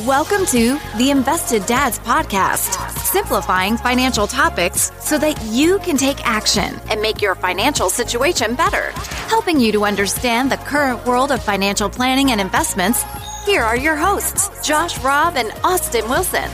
Welcome to the Invested Dads Podcast, simplifying financial topics so that you can take action and make your financial situation better. Helping you to understand the current world of financial planning and investments, here are your hosts, Josh Robb and Austin Wilson.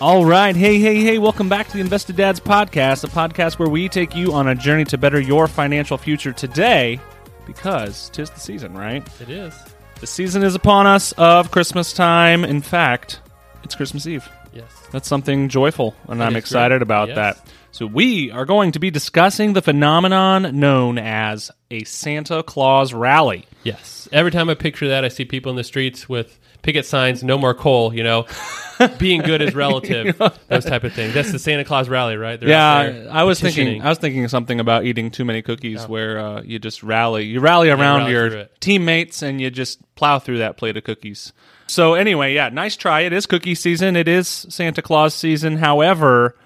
All right. Hey, hey, hey. Welcome back to the Invested Dads Podcast, a podcast where we take you on a journey to better your financial future today because tis the season, right? It is. The season is upon us of Christmas time. In fact, it's Christmas Eve. Yes. That's something joyful, and That I'm is excited about Yes. that. So, we are going to be discussing the phenomenon known as a Santa Claus rally. Yes. Every time I picture that, I see people in the streets with picket signs, no more coal, you know, being good is relative, those type of things. That's the Santa Claus rally, right? They're Yeah, I was thinking. I was thinking something about eating too many cookies, where uh, you just rally, you rally around rally your teammates, and you just plow through that plate of cookies. So anyway, yeah, nice try. It is cookie season. It is Santa Claus season. However,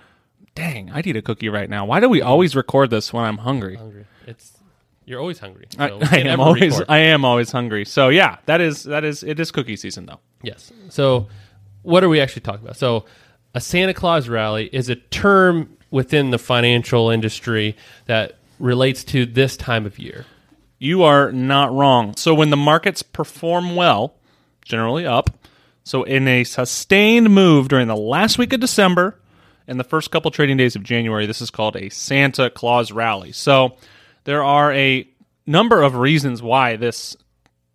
dang, I need a cookie right now. Why do we always record this when I'm hungry? hungry. It's you're always hungry. I, so we I am always. record. I am always hungry. So yeah, that is that is it is cookie season though. Yes. So, what are we actually talking about? So, a Santa Claus rally is a term within the financial industry that relates to this time of year. You are not wrong. So when the markets perform well, generally up, so in a sustained move during the last week of December and the first couple trading days of January, this is called a Santa Claus rally. So there are a number of reasons why this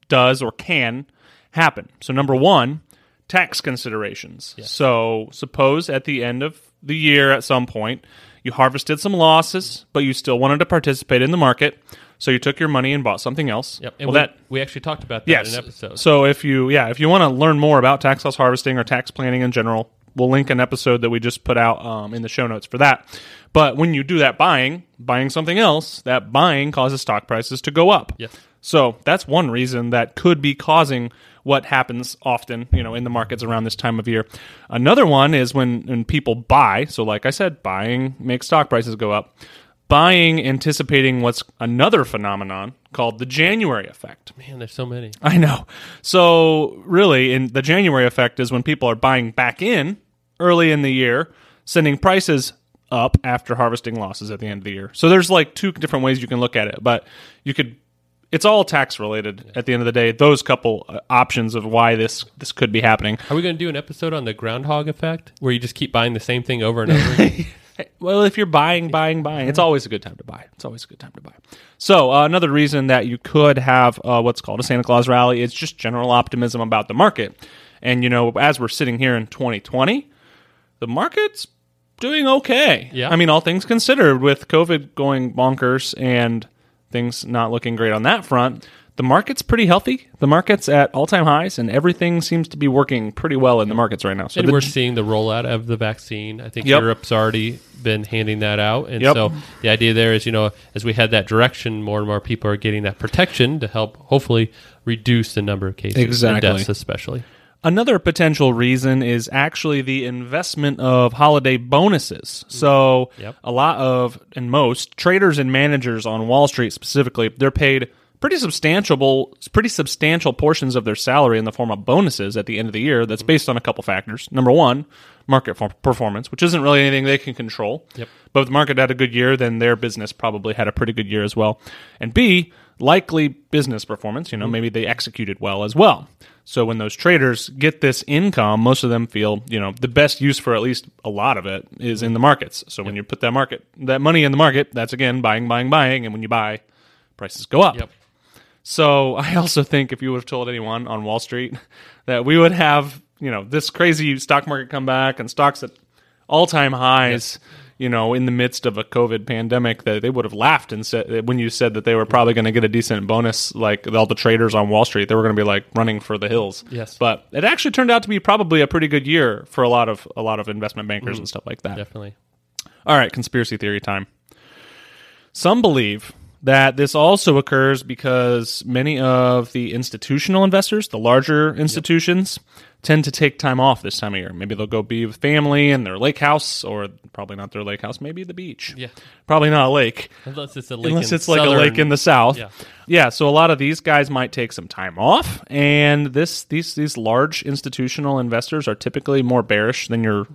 does or can happen. So number 1, tax considerations. So suppose at the end of the year at some point you harvested some losses, but you still wanted to participate in the market. So you took your money and bought something else. Yep. And well, we, that we actually talked about that yes. in an episode. So if you yeah, if you want to learn more about tax loss harvesting or tax planning in general, we'll link an episode that we just put out um, in the show notes for that. But when you do that buying, buying something else, that buying causes stock prices to go up. Yes. So that's one reason that could be causing what happens often, you know, in the markets around this time of year. Another one is when when people buy. So, like I said, buying makes stock prices go up. Buying, anticipating what's another phenomenon called the January effect. Man, there's so many. I know. So, really, in the January effect is when people are buying back in early in the year, sending prices up after harvesting losses at the end of the year. So, there's like two different ways you can look at it, but you could. It's all tax related at the end of the day. Those couple uh, options of why this this could be happening. Are we going to do an episode on the groundhog effect, where you just keep buying the same thing over and over again? Well, if you're buying, buying, buying, it's always a good time to buy. It's always a good time to buy. So, uh, another reason that you could have uh, what's called a Santa Claus rally is just general optimism about the market. And, you know, as we're sitting here in 2020, the market's doing okay. Yeah. I mean, all things considered, with COVID going bonkers and things not looking great on that front, the market's pretty healthy. The market's at all time highs, and everything seems to be working pretty well in the markets right now. So, and the- we're seeing the rollout of the vaccine. I think Yep. Europe's already been handing that out, and Yep. so the idea there is, you know, as we head that direction, more and more people are getting that protection to help hopefully reduce the number of cases Exactly. and deaths, especially. Another potential reason is actually the investment of holiday bonuses. So, Yep. a lot of, and most traders and managers on Wall Street specifically, they're paid pretty substantial, pretty substantial portions of their salary in the form of bonuses at the end of the year. That's based on a couple factors. Number one, market for- performance, which isn't really anything they can control. Yep. But if the market had a good year, then their business probably had a pretty good year as well. And B, likely business performance. You know, mm-hmm. maybe they executed well as well. So when those traders get this income, most of them feel, you know, the best use for at least a lot of it is in the markets. So when you put that market, that money in the market, that's again buying, buying, buying. And when you buy, prices go up. Yep. So I also think if you would have told anyone on Wall Street that we would have, you know, this crazy stock market comeback and stocks at all time highs, you know, in the midst of a COVID pandemic, that they would have laughed and said when you said that they were probably going to get a decent bonus, like all the traders on Wall Street, they were going to be like running for the hills. Yes. but it actually turned out to be probably a pretty good year for a lot of a lot of investment bankers mm. and stuff like that. Definitely. All right, conspiracy theory time. Some believe that this also occurs because many of the institutional investors, the larger institutions, tend to take time off this time of year. Maybe they'll go be with family in their lake house, or probably not their lake house, maybe the beach. Yeah. Probably not a lake. Unless it's a lake Unless in it's like a lake in the south. Yeah. Yeah, so a lot of these guys might take some time off, and this these these large institutional investors are typically more bearish than your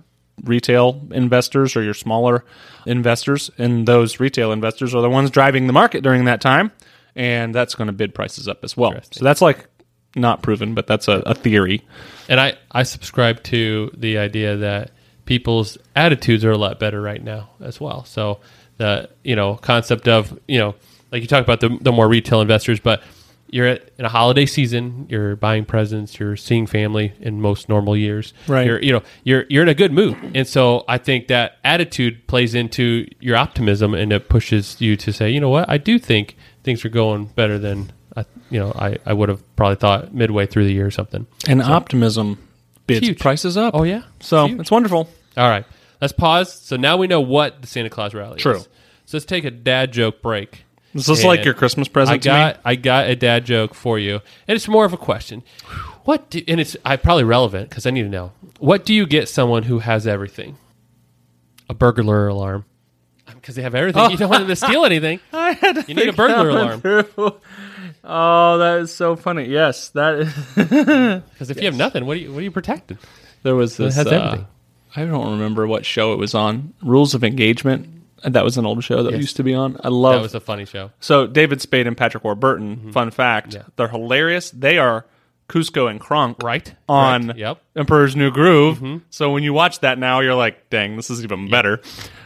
retail investors or your smaller investors, and those retail investors are the ones driving the market during that time, and that's going to bid prices up as well. So that's like not proven, but that's a, a theory. And I, I subscribe to the idea that people's attitudes are a lot better right now as well. So the you know concept of you know like you talk about the the more retail investors, but you're at, in a holiday season, you're buying presents, you're seeing family in most normal years. Right. You're you know you're you're in a good mood, and so I think that attitude plays into your optimism, and it pushes you to say, you know what, I do think things are going better than. I, you know, I, I would have probably thought midway through the year or something. And optimism bids prices up. Oh yeah. So It's it's wonderful. All right, let's pause. So now we know what the Santa Claus rally True. is. True. So let's take a dad joke break. Is this like your Christmas present I to me? got I got a dad joke for you, and it's more of a question. What do, and it's I probably relevant because I need to know. What do you get someone who has everything? A burglar alarm. Because they have everything. You don't want them to steal anything. I had to You need a think burglar that alarm. through. Oh, that is so funny. Yes, that is. Because if you have nothing, what are you what are you protecting? there was this. has uh, everything. I don't remember what show it was on. Rules of Engagement. That was an old show that Yes. used to be on. I love. That was a funny show. so David Spade and Patrick Warburton. Mm-hmm. Fun fact: they're hilarious. They are Kuzco and Kronk Right. on Correct. Yep. Emperor's New Groove. Mm-hmm. So when you watch that now, you're like, "Dang, this is even better."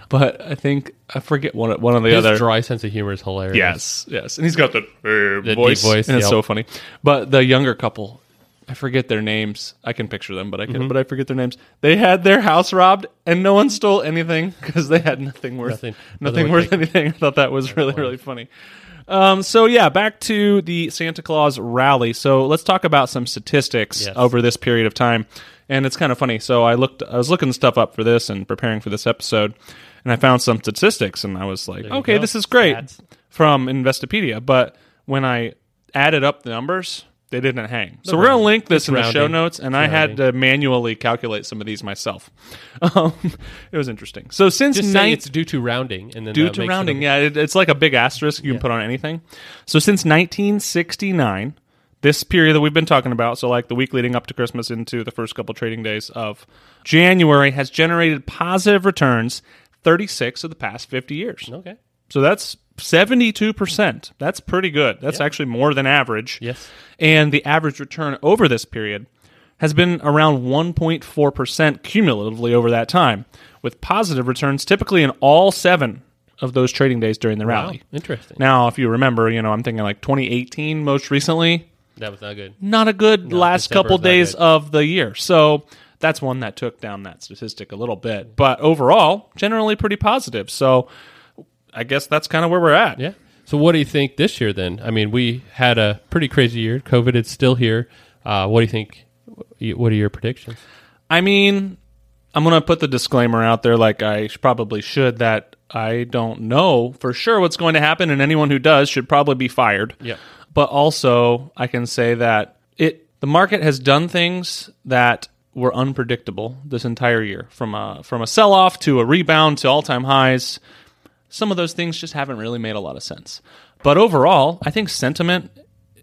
But I think I forget one one of the His other. dry sense of humor is hilarious. Yes, yes, and he's got the, uh, deep voice, voice, and it's so funny. But the younger couple, I forget their names. I can picture them, but I can, Mm-hmm. but I forget their names. They had their house robbed, and no one stole anything because they had nothing worth Nothing- nothing, nothing worth anything. I thought that was really really funny. Um, so yeah, back to the Santa Claus rally. So let's talk about some statistics Yes. over this period of time, and it's kind of funny. So I looked, I was looking stuff up for this and preparing for this episode, and I found some statistics, and I was like, okay, go. this is great Stats. from Investopedia, but when I added up the numbers, they didn't hang. So we're going to link this It's in the show rounding. notes, and I had to manually calculate some of these myself. Um, it was interesting. So since Just say it's due to rounding, and then due that to makes it rounding, a- yeah, it, it's like a big asterisk you can put on anything. So since 1969, this period that we've been talking about, so like the week leading up to Christmas into the first couple trading days of January, has generated positive returns 36 of the past 50 years. Okay. So that's 72%. That's pretty good. That's actually more than average. Yes. And the average return over this period has been around 1.4% cumulatively over that time, with positive returns typically in all seven of those trading days during the Wow. rally. Interesting. Now, if you remember, you know, I'm thinking like 2018 most recently, that was not good. not a good last December couple days of the year. So that's one that took down that statistic a little bit. But overall, generally pretty positive. So I guess that's kind of where we're at. Yeah. So what do you think this year then? I mean, we had a pretty crazy year. COVID is still here. Uh, what do you think? What are your predictions? I mean, I'm going to put the disclaimer out there like I probably should that I don't know for sure what's going to happen, and anyone who does should probably be fired. Yeah. But also, I can say that it the market has done things that were unpredictable this entire year from a from a sell off to a rebound to all time highs. Some of those things just haven't really made a lot of sense. But overall, I think sentiment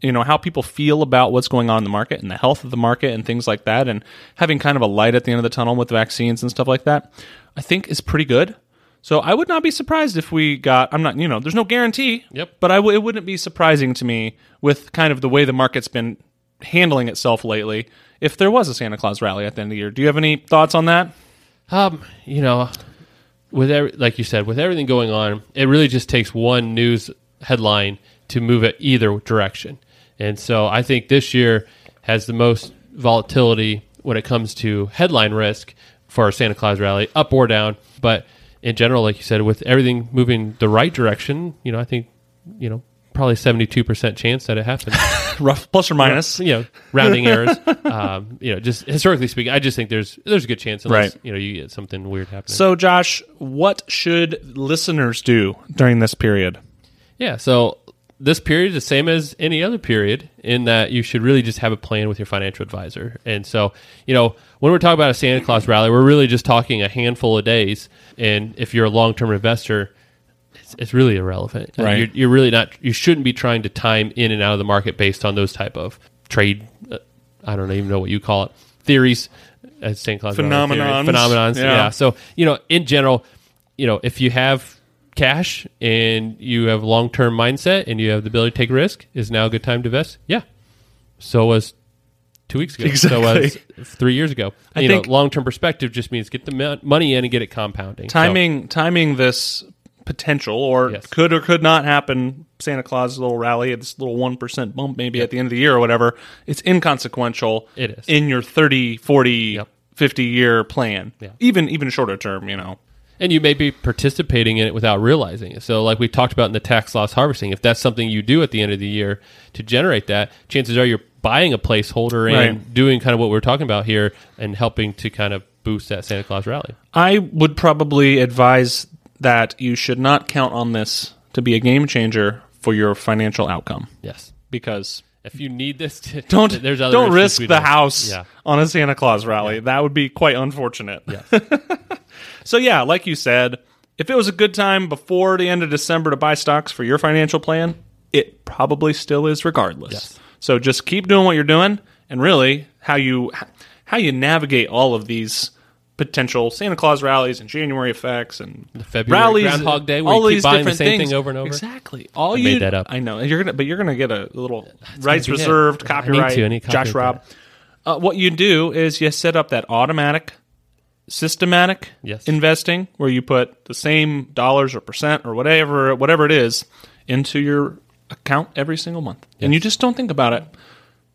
you know how people feel about what's going on in the market and the health of the market and things like that and having kind of a light at the end of the tunnel with vaccines and stuff like that i think is pretty good so i would not be surprised if we got i'm not you know there's no guarantee Yep. but I w- it wouldn't be surprising to me with kind of the way the market's been handling itself lately if there was a santa claus rally at the end of the year do you have any thoughts on that Um, you know, with every, like you said, with everything going on, it really just takes one news headline to move it either direction. And so I think this year has the most volatility when it comes to headline risk for our Santa Claus rally, up or down. But in general, like you said, with everything moving the right direction, you know, I think, you know, probably seventy two percent chance that it happens. rough plus or minus you know, rounding errors. Um, you know, just historically speaking, I just think there's there's a good chance unless Right. you know you get something weird happening. so josh what should listeners do during this period Yeah. So this period is the same as any other period in that you should really just have a plan with your financial advisor. And so, you know, when we're talking about a Santa Claus rally, we're really just talking a handful of days. And if you're a long term investor, it's, it's really irrelevant. Uh, Right. You're, you're really not. You shouldn't be trying to time in and out of the market based on those type of trade. Uh, I don't even know what you call it. Theories. As Santa Claus Phenomenons. Phenomenons. Yeah. yeah. So you know, in general, you know, if you have cash and you have a long term mindset and you have the ability to take risk, is now a good time to invest? Yeah. So was two weeks ago. So was three years ago. I you think- long term perspective just means get the money in and get it compounding. So- timing timing this potential or Yes. could or could not happen Santa Claus little rally this little 1% bump maybe at the end of the year or whatever it's inconsequential It is. in your 30 40 Yep. 50 year plan Yeah. even even shorter term you know and you may be participating in it without realizing it. So, like we talked about in the tax loss harvesting, if that's something you do at the end of the year to generate that, chances are you're buying a placeholder and Right. doing kind of what we're talking about here and helping to kind of boost that Santa Claus rally. I would probably advise that you should not count on this to be a game changer for your financial outcome Yes. because If you need this, to, don't there's other don't risk the don't- house Yeah. on a Santa Claus rally. That would be quite unfortunate. Yes. So yeah, like you said, if it was a good time before the end of December to buy stocks for your financial plan, it probably still is regardless. Yes. So just keep doing what you're doing and really how you how you navigate all of these potential Santa Claus rallies and January effects and February rallies, Groundhog Day all these the different same things. thing over and over. Exactly. All I you made that up. I know. You're gonna but you're gonna get a little rights be it. reserved I need copyright. to. Josh Robb. Uh, what you do is you set up that automatic systematic Yes. investing where you put the same dollars or percent or whatever whatever it is into your account every single month and you just don't think about it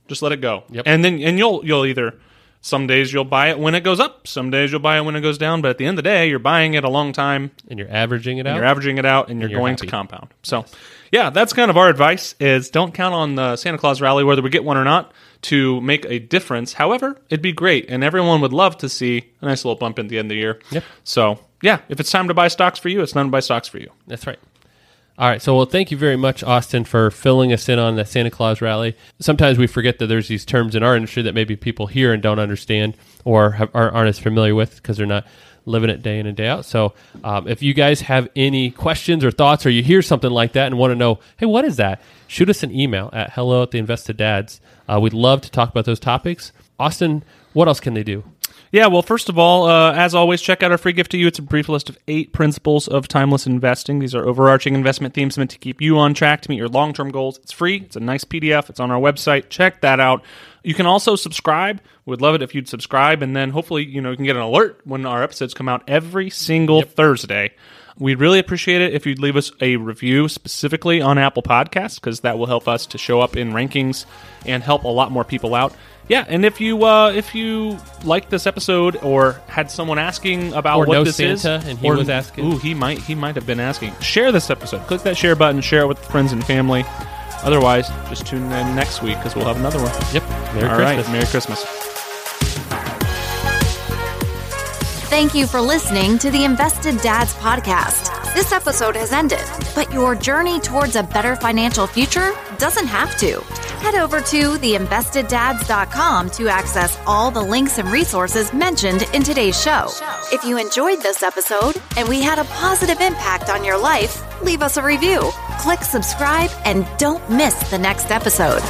just let it go Yep. and then and you'll you'll either some days you'll buy it when it goes up some days you'll buy it when it goes down but at the end of the day you're buying it a long time and you're averaging it out. you're averaging it out and you're, you're going happy. to compound so yeah that's kind of our advice is don't count on the santa claus rally whether we get one or not to make a difference however it'd be great and everyone would love to see a nice little bump at the end of the year Yep. so yeah if it's time to buy stocks for you it's time to buy stocks for you That's right. All right. So, well, thank you very much, Austin, for filling us in on the Santa Claus rally. Sometimes we forget that there's these terms in our industry that maybe people hear and don't understand or have, aren't as familiar with because they're not living it day in and day out. So, um, if you guys have any questions or thoughts, or you hear something like that and want to know, hey, what is that? Shoot us an email at hello at the invested dads. Uh, we'd love to talk about those topics. Austin, what else can they do? Yeah, well, first of all, uh, as always, check out our free gift to you. It's a brief list of eight principles of timeless investing. These are overarching investment themes meant to keep you on track to meet your long term goals. It's free, it's a nice PDF, it's on our website. Check that out. You can also subscribe. We'd love it if you'd subscribe, and then hopefully, you know, you can get an alert when our episodes come out every single Thursday. We'd really appreciate it if you'd leave us a review specifically on Apple Podcasts because that will help us to show up in rankings and help a lot more people out. Yeah, and if you uh, if you liked this episode or had someone asking about Or what know this is, and he or- was asking. ooh, he might he might have been asking. Share this episode. Click that share button. Share it with friends and family. Otherwise, just tune in next week because we'll have another one. Yep. Merry All right, Christmas. Merry Christmas. Thank you for listening to the Invested Dads podcast. This episode has ended, but your journey towards a better financial future doesn't have to. Head over to theinvesteddads.com to access all the links and resources mentioned in today's show. If you enjoyed this episode and we had a positive impact on your life, leave us a review, click subscribe, and don't miss the next episode.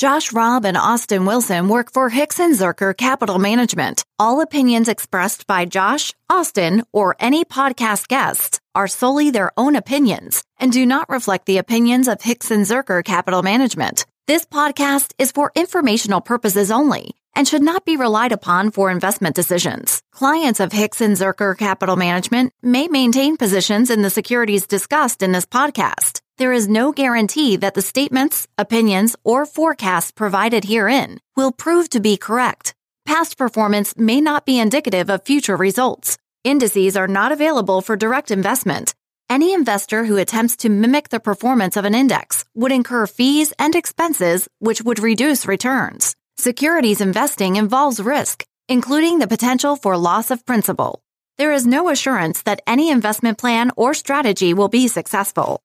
Josh Robb and Austin Wilson work for Hixon Zuercher Capital Management. All opinions expressed by Josh, Austin, or any podcast guests are solely their own opinions and do not reflect the opinions of Hixon Zuercher Capital Management. This podcast is for informational purposes only and should not be relied upon for investment decisions. Clients of Hixon Zuercher Capital Management may maintain positions in the securities discussed in this podcast. There is no guarantee that the statements, opinions, or forecasts provided herein will prove to be correct. Past performance may not be indicative of future results. Indices are not available for direct investment. Any investor who attempts to mimic the performance of an index would incur fees and expenses which would reduce returns. Securities investing involves risk, including the potential for loss of principal. There is no assurance that any investment plan or strategy will be successful.